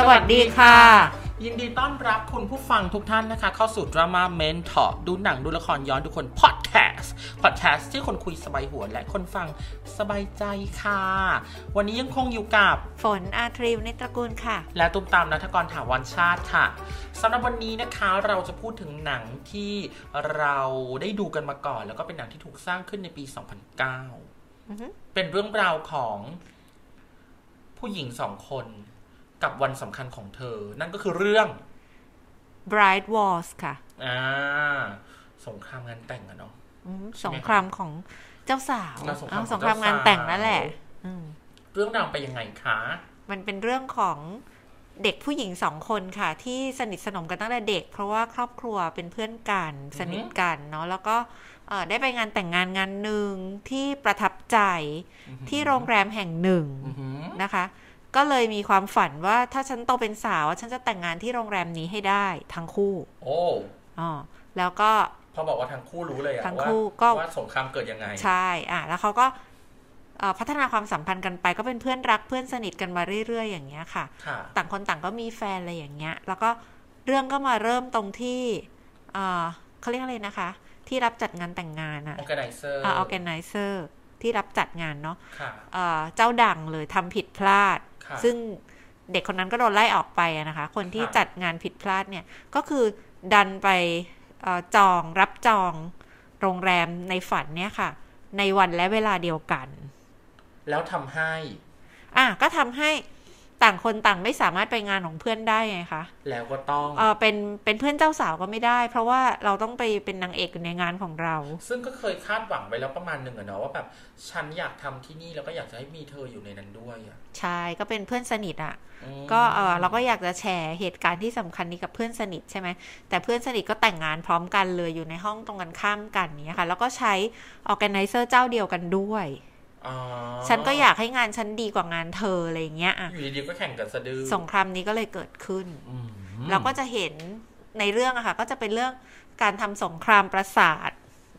สวัสดีค่ะ ยินดีต้อนรับคุณผู้ฟังทุกท่านนะคะ เข้าสู่ดราม่าเมนทอร์ดูหนังดูละครย้อนดูคนพอดแคสต์พอดแคสต์ที่คนคุยสบายหัวและคนฟังสบายใจค่ะ วันนี้ยังคงอยู่กับ ฝนอาทริวนิตระกูลค่ะ และตุ้มตามนัทกรถาวรชาติค่ะสำหรับวันนี้นะคะเราจะพูดถึงหนังที่เราได้ดูกันมาก่อน แล้วก็เป็นหนังที่ถูกสร้างขึ้นในปีอือฮึ2009 เป็นเรื่องราวของผู้หญิงสองคน กับวันสำคัญของเธอ นั่นก็คือเรื่อง Bright Wars ค่ะ อ่า สงครามงานแต่งอะเนาะอืมใช่สไหมงครามของเจ้าสาวอ่าสงครามอ่าของสงครามเจ้าสาวงานแต่งนั่นแหละอืมเรื่องราวไปยังไงคะ มันเป็นเรื่องของเด็กผู้หญิงสองคนค่ะ ที่สนิทสนมกันตั้งแต่เด็ก เพราะว่าครอบครัวเป็นเพื่อนกันสนิทกันเนาะแล้วก็เอ่อได้ไปงานแต่งงานงานหนึ่งที่ประทับใจที่โรงแรมแห่งหนึ่งอือหือ นะคะ ก็เลยมีความฝันว่าถ้าฉันโตเป็นสาว ฉันจะแต่งงานที่โรงแรมนี้ให้ได้ทั้งคู่ โอ้อ๋อแล้วก็พอบอกว่าทั้งคู่รู้เลยอะทั้งว่าคู่ก็ว่าสงครามเกิดยังไง ใช่อะแล้วเขาก็เอ่อพัฒนาความสัมพันธ์กันไปก็เป็นเพื่อนรักเพื่อนสนิทกันมาเรื่อย ๆ อย่างเงี้ยค่ะค่ะต่างคนต่างก็มีแฟนอะไรอย่างเงี้ย แล้วก็เรื่องก็มาเริ่มตรงที่เอ่อเขาเรียกอะไรนะคะ ที่รับจัดงานแต่งงานอะ organizer อ่า organizer ที่รับจัดงานเนาะค่ะเอ่อเจ้าดังเลยทำผิดพลาดค่ะ ซึ่งเด็กคนนั้นก็โดนไล่ออกไปอะนะคะ คนที่ค่ะจัดงานผิดพลาดเนี่ย ก็คือดันไปเอ่อจองรับจองโรงแรมในฝันเนี่ยค่ะ ในวันและเวลาเดียวกัน แล้วทำให้ อะก็ทำให้ ต่างคนต่างไม่สามารถไปงานของเพื่อนได้ไงคะแล้วก็ต้องเออเป็นเป็นเพื่อนเจ้าสาวก็ไม่ได้ เพราะว่าเราต้องไปเป็นนางเอกอยู่ในงานของเรา ซึ่งก็เคยคาดหวังไปแล้วประมาณหนึ่งอะเนาะว่าแบบฉันอยากทำที่นี่แล้วก็อยากจะให้มีเธออยู่ในนั้นด้วยอะใช่ก็เป็นเพื่อนสนิทอะอืมก็เออเราก็อยากจะแชร์เหตุการณ์ที่สำคัญนี้กับเพื่อนสนิทใช่ไหมแต่เพื่อนสนิทก็แต่งงานพร้อมกันเลยอยู่ในห้องตรงกันข้ามกันเนี้ยค่ะแล้วก็ใช้ organizer เจ้าเดียวกันด้วยอ๋อ ฉันก็อยากให้งานฉันดีกว่างานเธออะไรอย่างเงี้ยอะอยู่ดีๆก็แข่งกันสะดือสงครามนี้ก็เลยเกิดขึ้นอืมเราก็จะเห็นในเรื่องอะค่ะ ก็จะเป็นเรื่องการทำสงครามประสาท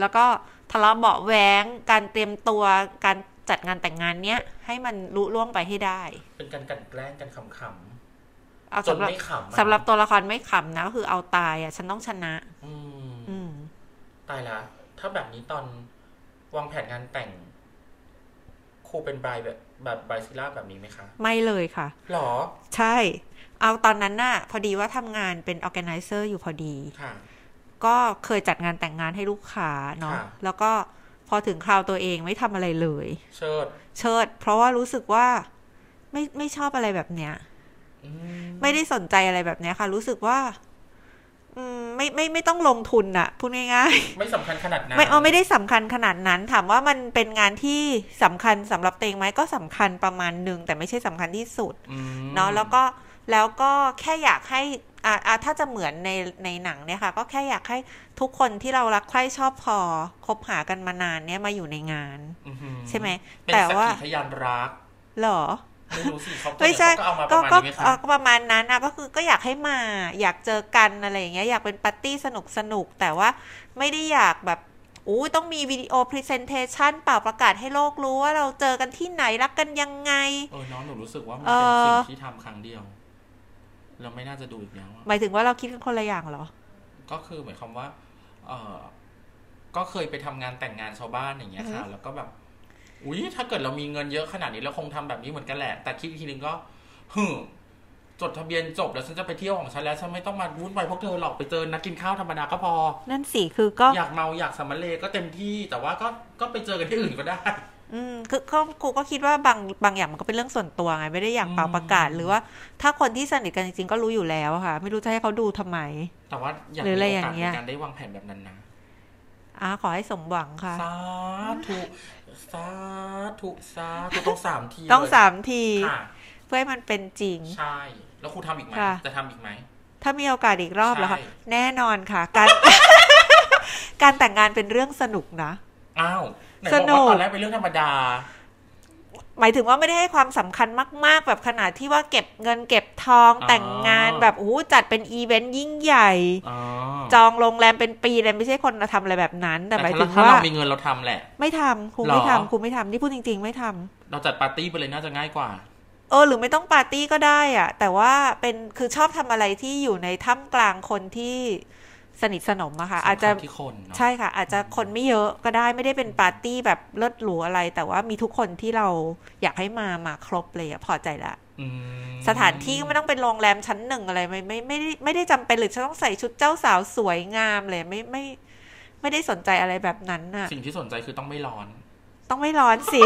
แล้วก็ทะเลาะเบาะแว้งการเตรียมตัวการจัดงานแต่งงานเนี้ยให้มันลุล่วงไปให้ได้ เป็นการกลันแกล้งกันขำเอาๆจนสำหรับไม่ขำอะสำหรับตัวละครไม่ขำนะก็คือเอาตายอะฉันต้องชนะอืมอืมตายละถ้าแบบนี้ตอนวางแผนงานแต่ง ครูเป็นบรายแบบแบบบรายซิล่าแบบนี้ไหมคะ ไม่เลยค่ะหรอ ใช่ เอาตอนนั้นน่ะ พอดีว่าทำงานเป็น organizer อยู่พอดีค่ะก็เคยจัดงานแต่งงานให้ลูกค้าเนาะค่ะแล้วก็พอถึงคราวตัวเองไม่ทำอะไรเลย เชิด เชิด เพราะว่ารู้สึกว่าไม่ไม่ชอบอะไรแบบเนี้ยอืมไม่ได้สนใจอะไรแบบเนี้ยค่ะ รู้สึกว่าอืม ไม่ไม่ไม่ต้องลงทุนอะพูดง่ายไม่สำคัญขนาดนั้ๆนไม่เอาไม่ได้สำคัญขนาดนั้น ถามว่ามันเป็นงานที่สำคัญสำหรับเตงไหมก็สำคัญประมาณหนึ่งแต่ไม่ใช่สำคัญที่สุดอืมเนาะแล้วก็แล้วก็แค่อยากให้อ่าอ่าถ้าจะเหมือนในในหนังเนี่ยค่ะ ก็แค่อยากให้ทุกคนที่เรารักใคร่ชอบพอคบหากันมานานเนี่ยมาอยู่ในงานอื้อหือใช่ไหมเป็นแต่สักว่าขีพยานรักเหรอ ไม่รู้สิเขาไม่ใช่ก็เอามาปก็ระมาณก็นี้ไหมเอ่อคะก็ประมาณนั้นนะก็คือก็อยากให้มาอยากเจอกันอะไรอย่างเงี้ยอยากเป็นปาร์ตี้สนุกสนุกแต่ว่าไม่ได้อยากแบบอู้ต้องมี video presentation ป่าวประกาศให้โลกรู้ว่าเราเจอกันที่ไหนรักกันยังไง เออน้องหนูรู้สึกว่ามันเอเป็นอสิ่งที่ทำครั้งเดียว เราไม่น่าจะดูอีกแล้วอะหมายถึงว่าเราคิดกันคนละอย่างเหรอ ก็คือหมายความว่า เออก็เคยไปทำงานแต่งงานชาวบ้านอย่างเงี้ยค่ะแล้วก็แบบ อุ้ยถ้าเกิดเรามีเงินเยอะขนาดนี้เราคงทำแบบนี้เหมือนกันแหละ แต่คิดอีกทีนึงก็ฮึมจดทะเบียนจบแล้วฉันจะไปเที่ยวของฉันแล้วฉันไม่ต้องมาวุ่นวายพวกเธอหรอกไปเจอนัดกินข้าวธรรมดาก็พอ นั่นสิคือก็อยากเมาอยากสำมะเลก็เต็มที่ แต่ว่าก็ก็ไปเจอกันที่อื่นก็ได้ อืมคือก็ครูก็คิดว่าบางบางอย่างมันก็เป็นเรื่องส่วนตัวไงไม่ได้อยากเป่าอืมประกาศหรือว่า ถ้าคนที่สนิทกันจริงๆก็รู้อยู่แล้วอะค่ะ ไม่รู้จะให้เขาดูทำไม แต่ว่าอยากหรือมีอะไรโออย่ากาสงเงี้ยในการได้วางแผนแบบนั้นนะ อ่าขอให้สมหวังค่ะ สาธุสาธุสาธุต้องสามทีต้องเลยสามที ค่ะ เพื่อให้มันเป็นจริง ใช่ แล้วครูทำอีกไหมค่ะ จะทำอีกไหม ถ้ามีโอกาสอีกรอบแล้วค่ะ ใช่ แน่นอนค่ะ การ การแต่งงานเป็นเรื่องสนุกนะ อ้าวไหนสบอกนุกว่าตอนแรกเป็นเรื่องธรรมดา หมายถึงว่าไม่ได้ให้ความสำคัญมาก ๆ แบบขนาดที่ว่าเก็บเงินเก็บทองอ๋อแต่งงานแบบโอ้โหจัดเป็นอีเวนต์ยิ่งใหญ่อ๋อจองโรงแรมเป็นปีเลยไม่ใช่คนมาทำอะไรแบบนั้น แต่หมายถึงถ้าว่าเรามีเงินเราทำแหละ ไม่ทำครูหรอไม่ทำครูไม่ทำนี่พูดจริง ๆ ไม่ทำเราจัดปาร์ตี้ไปเลยน่าจะง่ายกว่า เออ หรือไม่ต้องปาร์ตี้ก็ได้อะแต่ว่าเป็นคือชอบทำอะไรที่อยู่ในท่ามกลางคนที่ สนิทสนมอะค่ะ อาจจะสำคัญที่คนเนาะใช่ค่ะ อาจจะคนไม่เยอะก็ได้ไม่ได้เป็นปาร์ตี้แบบเลิศหรูอะไร แต่ว่ามีทุกคนที่เราอยากให้มามาครบเลยอะพอใจละอืมสถานที่ก็ไม่ต้องเป็นโรงแรมชั้นหนึ่งอะไรไม่ไม่ไม่ได้ไม่ได้จำเป็นหรือจะต้องใส่ชุดเจ้าสาวสวยงามเลยไม่ไม่ ไม่ได้สนใจอะไรแบบนั้นน่ะสิ่งที่สนใจคือต้องไม่ร้อน ต้องไม่ร้อนสิ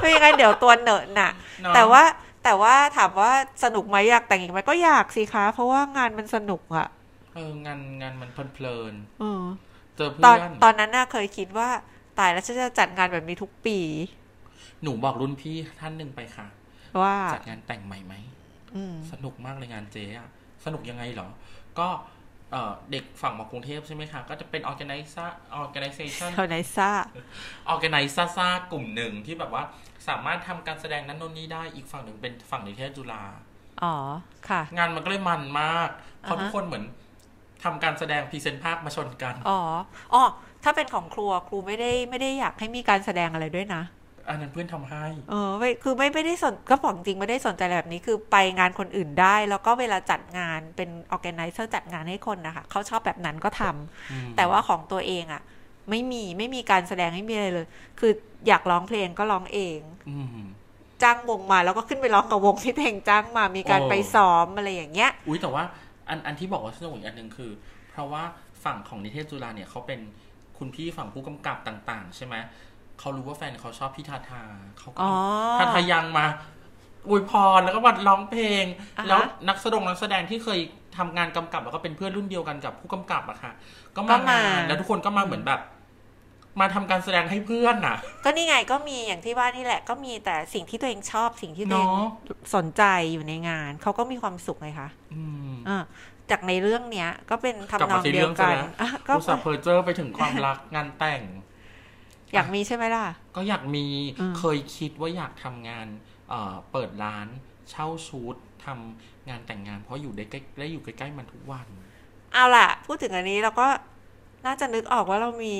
ไม่งั้นเดี๋ยวตัวเหนอะหนะเนอะแต่ว่าแต่ว่าถามว่าสนุกไหมอยากแต่งอีกไหมก็อยากสิคะ เพราะว่างานมันสนุกอะ เอองานงานมันเพลินเออๆเจอตอนเพื่อนตอนนั้นน่ะเคยคิดว่าตายแล้วฉันจะจัดงานแบบนี้ทุกปี หนูบอกรุ่นพี่ท่านหนึ่งไปค่ะ ว่าจัดงานแต่งใหม่ไหมอืมสนุกมากเลยงานเจ๊อะสนุกยังไงเหรอ ก็เอ่อเด็กฝั่งม.กรุงเทพใช่ไหมคะ ก็จะเป็น organizer organization เท่าไหนซ่า organizer ซ่ากลุ่มหนึ่งที่แบบว่าสามารถทำการแสดงนั้นโน่นนี่ได้อีกฝั่งหนึ่งเป็นฝั่งนิเทศจุฬาอ๋อค่ะ งานมันก็เลยมันมากเพราะอ่าฮะทุกคนเหมือน ทำการแสดง present ภาคมาชนกัน อ๋ออ๋อถ้าเป็นของตัวครูไม่ได้ไม่ได้อยากให้มีการแสดงอะไรด้วยนะ อันนั้นเพื่อนทำให้ เออไม่คือไม่ไม่ได้สนก็บอกจริงไม่ได้สนใจอะไรแบบนี้คือไปงานคนอื่นได้ แล้วก็เวลาจัดงานเป็น organizer จัดงานให้คนนะคะเขาชอบแบบนั้นก็ทำอืมแต่ว่าของตัวเองอะ่ะ ไม่มีไม่มีการแสดงไม่มีอะไรเลย คืออยากร้องเพลงก็ร้องเองอืมจ้างวงมาแล้วก็ขึ้นไปร้องกับวงที่เพลงจ้างมามีการโอ้ไปซ้อมอะไรอย่างเงี้ย อุ้ยแต่ว่า อันอันที่บอกว่าสนุกอีกอันหนึ่งคือ เพราะว่าฝั่งของนิเทศจุฬาเนี่ยเขาเป็นคุณพี่ฝั่งผู้กำกับต่าง ๆ ใช่ไหมเขารู้ว่าแฟนเขาชอบพี่ทาทาเขาก็อ๋อทาทายังมาอวยพรแล้วก็มาร้องเพลงอ่าฮะแล้วนักแสดงนักแสดงที่เคยทำงานกำกับแล้วก็เป็นเพื่อนรุ่นเดียวกันกับผู้กำกับอะค่ะ ก็มางานแล้วทุกคนก็มาเหมือนแบบ มาทำการแสดงให้เพื่อนน่ะ ก็นี่ไงก็มีอย่างที่ว่านี่แหละ ก็มีแต่สิ่งที่ตัวเองชอบสิ่งที่ตัวเองเนาะสนใจอยู่ในงาน เขาก็มีความสุขไงคะอืมอ่าจากในเรื่องเนี้ย ก็เป็นกลับทำนมาองที่เดีเรื่ยอวงกันซะแล้วอะก็อุตส่าห์เพอเจอร์ไปถึงความรักงานแต่ง อยากมีใช่ไหมล่ะ ก็อยากมีอืมเคยคิดว่าอยากทำงานเอ่อเปิดร้านเช่าชุดทำงานแต่งงาน เพราะอยู่ได้ใกล้ได้อยู่ใกล้ๆมันทุกวัน เอาล่ะ พูดถึงอันนี้เราก็น่าจะนึกออกว่าเรามี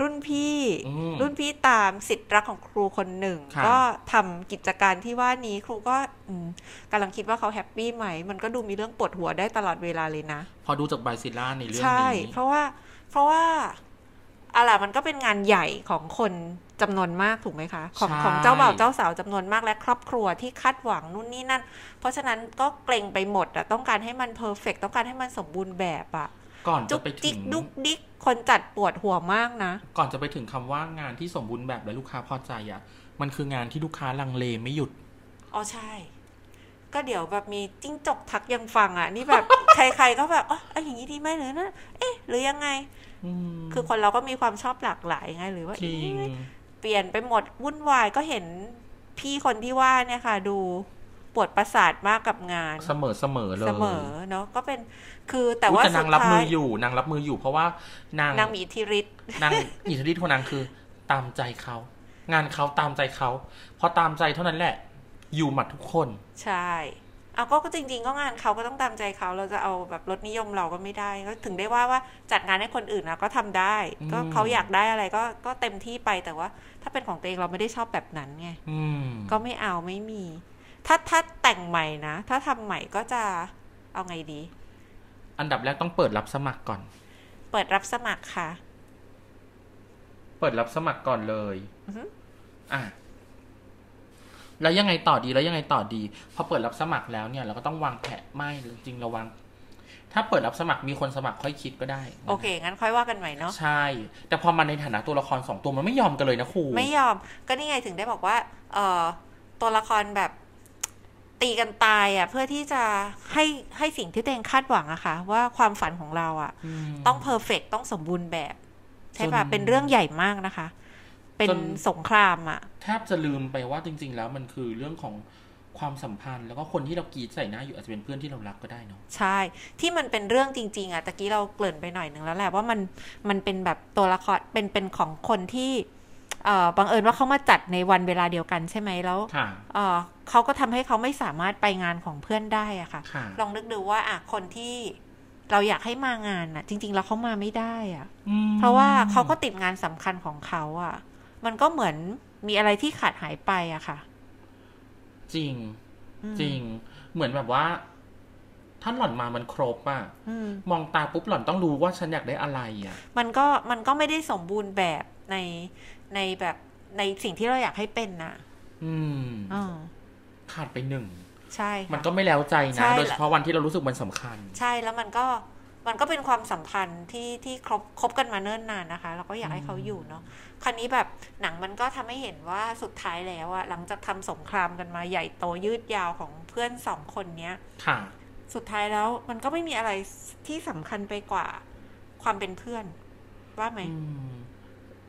รุ่นพี่อืมรุ่นพี่ตามสิทธิ์รักของครูคนหนึ่งค่ะก็ทำกิจการที่ว่านี้ครูก็อืมกำลังคิดว่าเขาแฮปปี้ไหม มันก็ดูมีเรื่องปวดหัวได้ตลอดเวลาเลยนะ พอดูจากไบซิล่าในเรื่องใช่นี้เพราะว่าเพราะว่าอะไรมันก็เป็นงานใหญ่ของคนจำนวนมากถูกไหมคะ ของใช่ของเจ้าบ่าวเจ้าสาวจำนวนมากและครอบครัวที่คาดหวังนู่นนี่นั่น เพราะฉะนั้นก็เกรงไปหมดอะต้องการให้มันเพอร์เฟกต้องการให้มันสมบูรณ์แบบอะ ก่อนจุจะกไปถึจิกงดุกดิกคนจัดปวดหัวมากนะ ก่อนจะไปถึงคำว่างานที่สมบูรณ์แบบและลูกค้าพอใจอะมันคืองานที่ลูกค้าลังเลไม่หยุด อ๋อใช่ ก็เดี๋ยวแบบมีจิ้งจกทักยังฟังอะ นี่แบบใครๆก็แบบอ๋อเอาอย่างนี้ดีไหมหรือนะเอ๊ะ หรือยังไงอืมคือคนเราก็มีความชอบหลากหลายไงหรือว่าจริงเอ๊ะเปลี่ยนไปหมดวุ่นวายก็เห็นพี่คนที่ว่าเนี่ยค่ะ ดู ปวดประสาทมากกับงาน เสมอเสมอเลยเสมอเนาะก็เป็นคือแต่อุ๊ยว่าแต่สุนาดงรับท้ามือยอยู่นางรับมืออยู่ เพราะว่านางนางมีอิทธิฤทธิ์นางอิทธิฤทธิ์ของนางคือตามใจเขา งานเขาตามใจเขาพอตามใจเท่านั้นแหละ อยู่หมัดทุกคน ใช่เอาก็จริง ๆ ก็งานเขาก็ต้องตามใจเขาเราจะเอาแบบรสนิยมเราก็ไม่ได้ก็ถึงได้ว่าว่าจัดงานให้คนอื่นนะก็ทำได้ ก็อืมเขาอยากได้อะไรก็ก็เต็มที่ไปแต่ว่า ถ้าเป็นของตัวเองเราไม่ได้ชอบแบบนั้นไงอืมก็ไม่เอาไม่มี ถ้าถ้าแต่งใหม่นะ ถ้าทำใหม่ก็จะเอาไงดี อันดับแรกต้องเปิดรับสมัครก่อน เปิดรับสมัครค่ะ เปิดรับสมัครก่อนเลยอือฮึอะแล้วยังไงต่อดีแล้วยังไงต่อดี พอเปิดรับสมัครแล้วเนี่ยเราก็ต้องวางแผนไม่จริงๆเราวางถ้าเปิดรับสมัครมีคนสมัครค่อยคิดก็ได้ โอเค งั้นค่อยว่ากันใหม่เนาะใช่ แต่พอมาในฐานะตัวละครสองตัวมันไม่ยอมกันเลยนะครูไม่ยอม ก็นี่ไงถึงได้บอกว่า เอ่อตัวละครแบบ ตีกันตายอะ เพื่อที่จะให้ให้สิ่งที่ตัวเองคาดหวังอะค่ะ ว่าความฝันของเราอะมต้องเพอร์เฟกต้องสมบูรณ์แบบ ใช่ป่ะจนเป็นเรื่องใหญ่มากนะคะ เป็นจนสงครามอะแทบจะลืมไปว่าจริง ๆ แล้วมันคือเรื่องของความสัมพันธ์แล้วก็คนที่เรากรีดใส่หน้าอยู่อาจจะเป็นเพื่อนที่เรารักก็ได้เนาะใช่ ที่มันเป็นเรื่องจริง ๆอะตะกี้เราเกริ่นไปหน่อยหนึ่งแล้วแหละว่ามันมันเป็นแบบตัวละครเป็นเป็นของคนที่เอ่อ บังเอิญว่าเขามาจัดในวันเวลาเดียวกันใช่ไหมแล้วค่ะเอ่อเขาก็ทำให้เขาไม่สามารถไปงานของเพื่อนได้อะค่ะค่ะ ลองนึกดูว่าอะคนที่เราอยากให้มางานน่ะ จริง ๆ แล้วเขามาไม่ได้อะอืมเพราะว่าเขาก็ติดงานสำคัญของเขาอะมันก็เหมือนมีอะไรที่ขาดหายไปอะค่ะ จริงอืมจริง เหมือนแบบว่าถ้าหล่อนมามันครบอะอืมมองตาปุ๊บหล่อนต้องรู้ว่าฉันอยากได้อะไรอะมันก็มันก็ไม่ได้สมบูรณ์แบบใน ในแบบในสิ่งที่เราอยากให้เป็นนะอืมอ่าขาดไปหนึ่งใช่ค่ะมันก็ไม่แล้วใจใช่นะ โดยเฉพาะวันที่เรารู้สึกมันสำคัญ ใช่แล้วมันก็มันก็เป็นความสัมพันธ์ที่ที่ครบคบกันมาเนิ่นนานนะคะเราก็อยากให้เขาอยู่เนาะคราวนี้แบบหนังมันก็ทำให้เห็นว่าสุดท้ายแล้วอะหลังจากทำสงครามกันมาใหญ่โตยืดยาวของเพื่อนสองคนเนี้ยค่ะ สุดท้ายแล้วมันก็ไม่มีอะไรที่สำคัญไปกว่า ความเป็นเพื่อน ว่าไหมอืม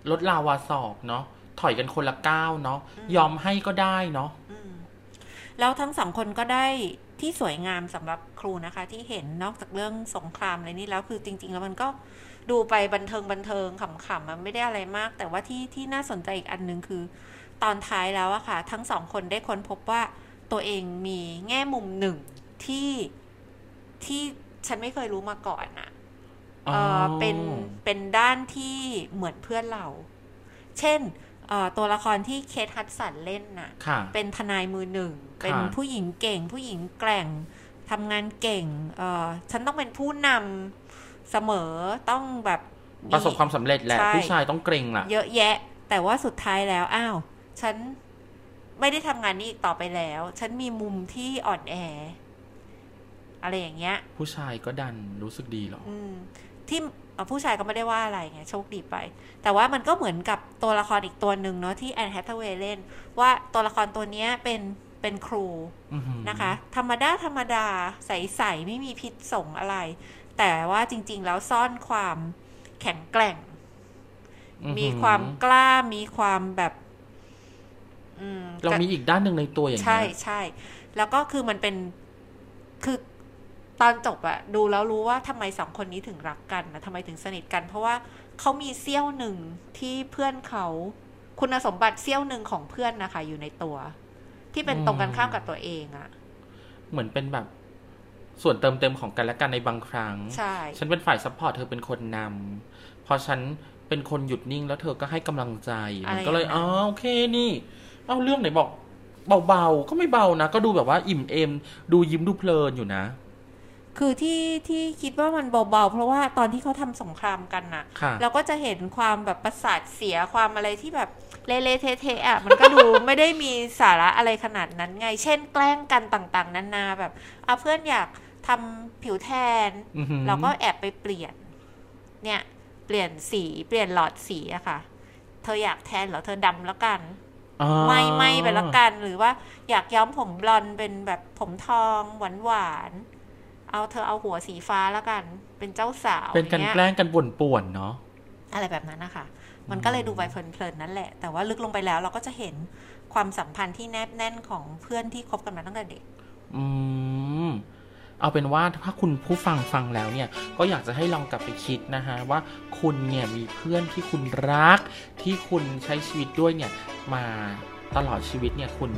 ลดลาวาศอกเนาะถอยกันคนละก้าวเนาะอืมยอมให้ก็ได้เนาะอืมแล้วทั้งสองคนก็ได้ที่สวยงามสำหรับครูนะคะ ที่เห็นนอกจากเรื่องสงครามอะไรนี่แล้วคือจริง ๆ แล้วมันก็ดูไปบันเทิงบันเทิงขำๆมันไม่ได้อะไรมาก แต่ว่าที่ที่น่าสนใจอีกอันหนึ่งคือ ตอนท้ายแล้วอะค่ะ ทั้งสองคนได้ค้นพบว่าตัวเองมีแง่มุมหนึ่งที่ที่ฉันไม่เคยรู้มาก่อนอะ เอ่อเป็นเป็นด้านที่เหมือนเพื่อนเรา เช่นเอ่อตัวละครที่เคทฮัดสันเล่นน่ะค่ะ เป็นทนายมือหนึ่งค่ะเป็นผู้หญิงเก่ง ผู้หญิงแกร่งทำงานเก่งเอ่อฉันต้องเป็นผู้นำเสมอต้องแบบมีประสบความสำเร็จแหละใช่ผู้ชายต้องเกรงล่ะ เยอะแยะ แต่ว่าสุดท้ายแล้วอ้าว ฉันไม่ได้ทำงานนี้อีกต่อไปแล้ว ฉันมีมุมที่อ่อนแอ อะไรอย่างเงี้ย ผู้ชายก็ดันรู้สึกดีเหรออืม ที่เอ่อผู้ชายก็ไม่ได้ว่าอะไรไงโชคดีไป แต่ว่ามันก็เหมือนกับตัวละครอีกตัวหนึ่งเนาะที่แอนแฮทเวย์เล่น ว่าตัวละครตัวเนี้ยเป็นเป็นครูอือหือนะคะ ธรรมดาธรรมดาใสๆไม่มีพิษสงอะไร แต่ว่าจริง ๆ แล้วซ่อนความแข็งแกร่งอือหือมีความกล้ามีความแบบอืมเรามีอีกด้านหนึ่งในตัวอย่างใช่เงี้ยใช่แล้วก็คือมันเป็นคือ ตอนจบอะดูแล้วรู้ว่าทำไมสองคนนี้ถึงรักกันนะทำไมถึงสนิทกัน เพราะว่าเขามีเสี้ยวหนึ่งที่เพื่อนเขาคุณสมบัติเสี้ยวหนึ่งของเพื่อนนะคะ อยู่ในตัว ที่เป็นตรงกันข้ามกับตัวเองอะเหมือนเป็นแบบ ส่วนเติมเต็มของกันและกันในบางครั้งใช่ฉันเป็นฝ่าย support เธอเป็นคนนำพอฉันเป็นคนหยุดนิ่งแล้วเธอก็ให้กำลังใจมันก็เลยอะไรออ๋ย่าองนั้นโอเคนี่ เอาเรื่องไหนบอกเบาๆ ก็ไม่เบานะ ก็ดูแบบว่าอิ่มเอม ดูยิ้มดูเพลินอยู่นะ คือที่ที่คิดว่ามันเบาๆ เพราะว่าตอนที่เขาทำสงครามกันน่ะค่ะ เราก็จะเห็นความแบบประสาทเสียความอะไรที่แบบเละๆเทะๆอะมันก็ดูไม่ได้มีสาระอะไรขนาดนั้นไง เช่นแกล้งกันต่างๆ นานาแบบอะเพื่อนอยากทำผิวแทนอือหือเราก็แอบไปเปลี่ยน เนี่ย เปลี่ยนสีเปลี่ยนหลอดสีอะค่ะ เธออยากแทนเหรอเธอดำแล้วกันอ๋อไม่ไม่ไปแล้วกันหรือว่าอยากย้อมผมบลอนด์เป็นแบบผมทองหวานหวานๆ เอาเธอเอาหัวสีฟ้าแล้วกัน เป็นเจ้าสาว เป็นการอย่างงี้ยแกล้งกันป่วนๆเนาะอะไรแบบนั้นนะคะมันก็เลยดูไปเพลินๆนั่นแหละ แต่ว่าลึกลงไปแล้วเราก็จะเห็นความสัมพันธ์ที่แนบแน่นของเพื่อนที่คบกันมาตั้งแต่เด็ก อืม เอาเป็นว่าถ้าคุณผู้ฟังฟังแล้วเนี่ย ก็อยากจะให้ลองกลับไปคิดนะฮะ ว่าคุณเนี่ยมีเพื่อนที่คุณรัก ที่คุณใช้ชีวิตด้วยเนี่ย มาตลอดชีวิตเนี่ยคุณ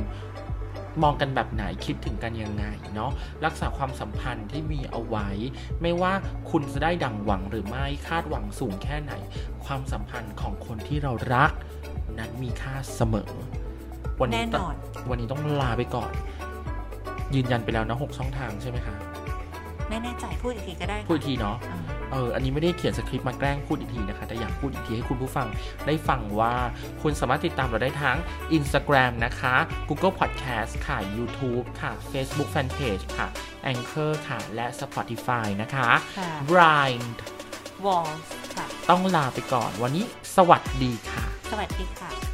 มองกันแบบไหนคิดถึงกันยังไงเนาะรักษาความสัมพันธ์ที่มีเอาไว้ ไม่ว่าคุณจะได้ดังหวังหรือไม่คาดหวังสูงแค่ไหน ความสัมพันธ์ของคนที่เรารัก นั้นมีค่าเสมอ วันนี้แน่นอนวันนี้ต้องลาไปก่อน ยืนยันไปแล้วนะหกช่องทางใช่ไหมคะไม่แน่ใจพูดอีกทีก็ได้ค่ะพูดอีกทีเนาะอ่า เอออันนี้ไม่ได้เขียนสคริปต์มาแกล้งพูดอีกทีนะคะ แต่อยากพูดอีกทีให้คุณผู้ฟังได้ฟังว่า คุณสามารถติดตามเราได้ทั้ง Instagram นะคะ Google Podcast ค่ะ YouTube ค่ะ Facebook Fanpage ค่ะ Anchor ค่ะ และ Spotify นะคะค่ะ Blind Walls ค่ะ ต้องลาไปก่อนวันนี้สวัสดีค่ะ สวัสดีค่ะ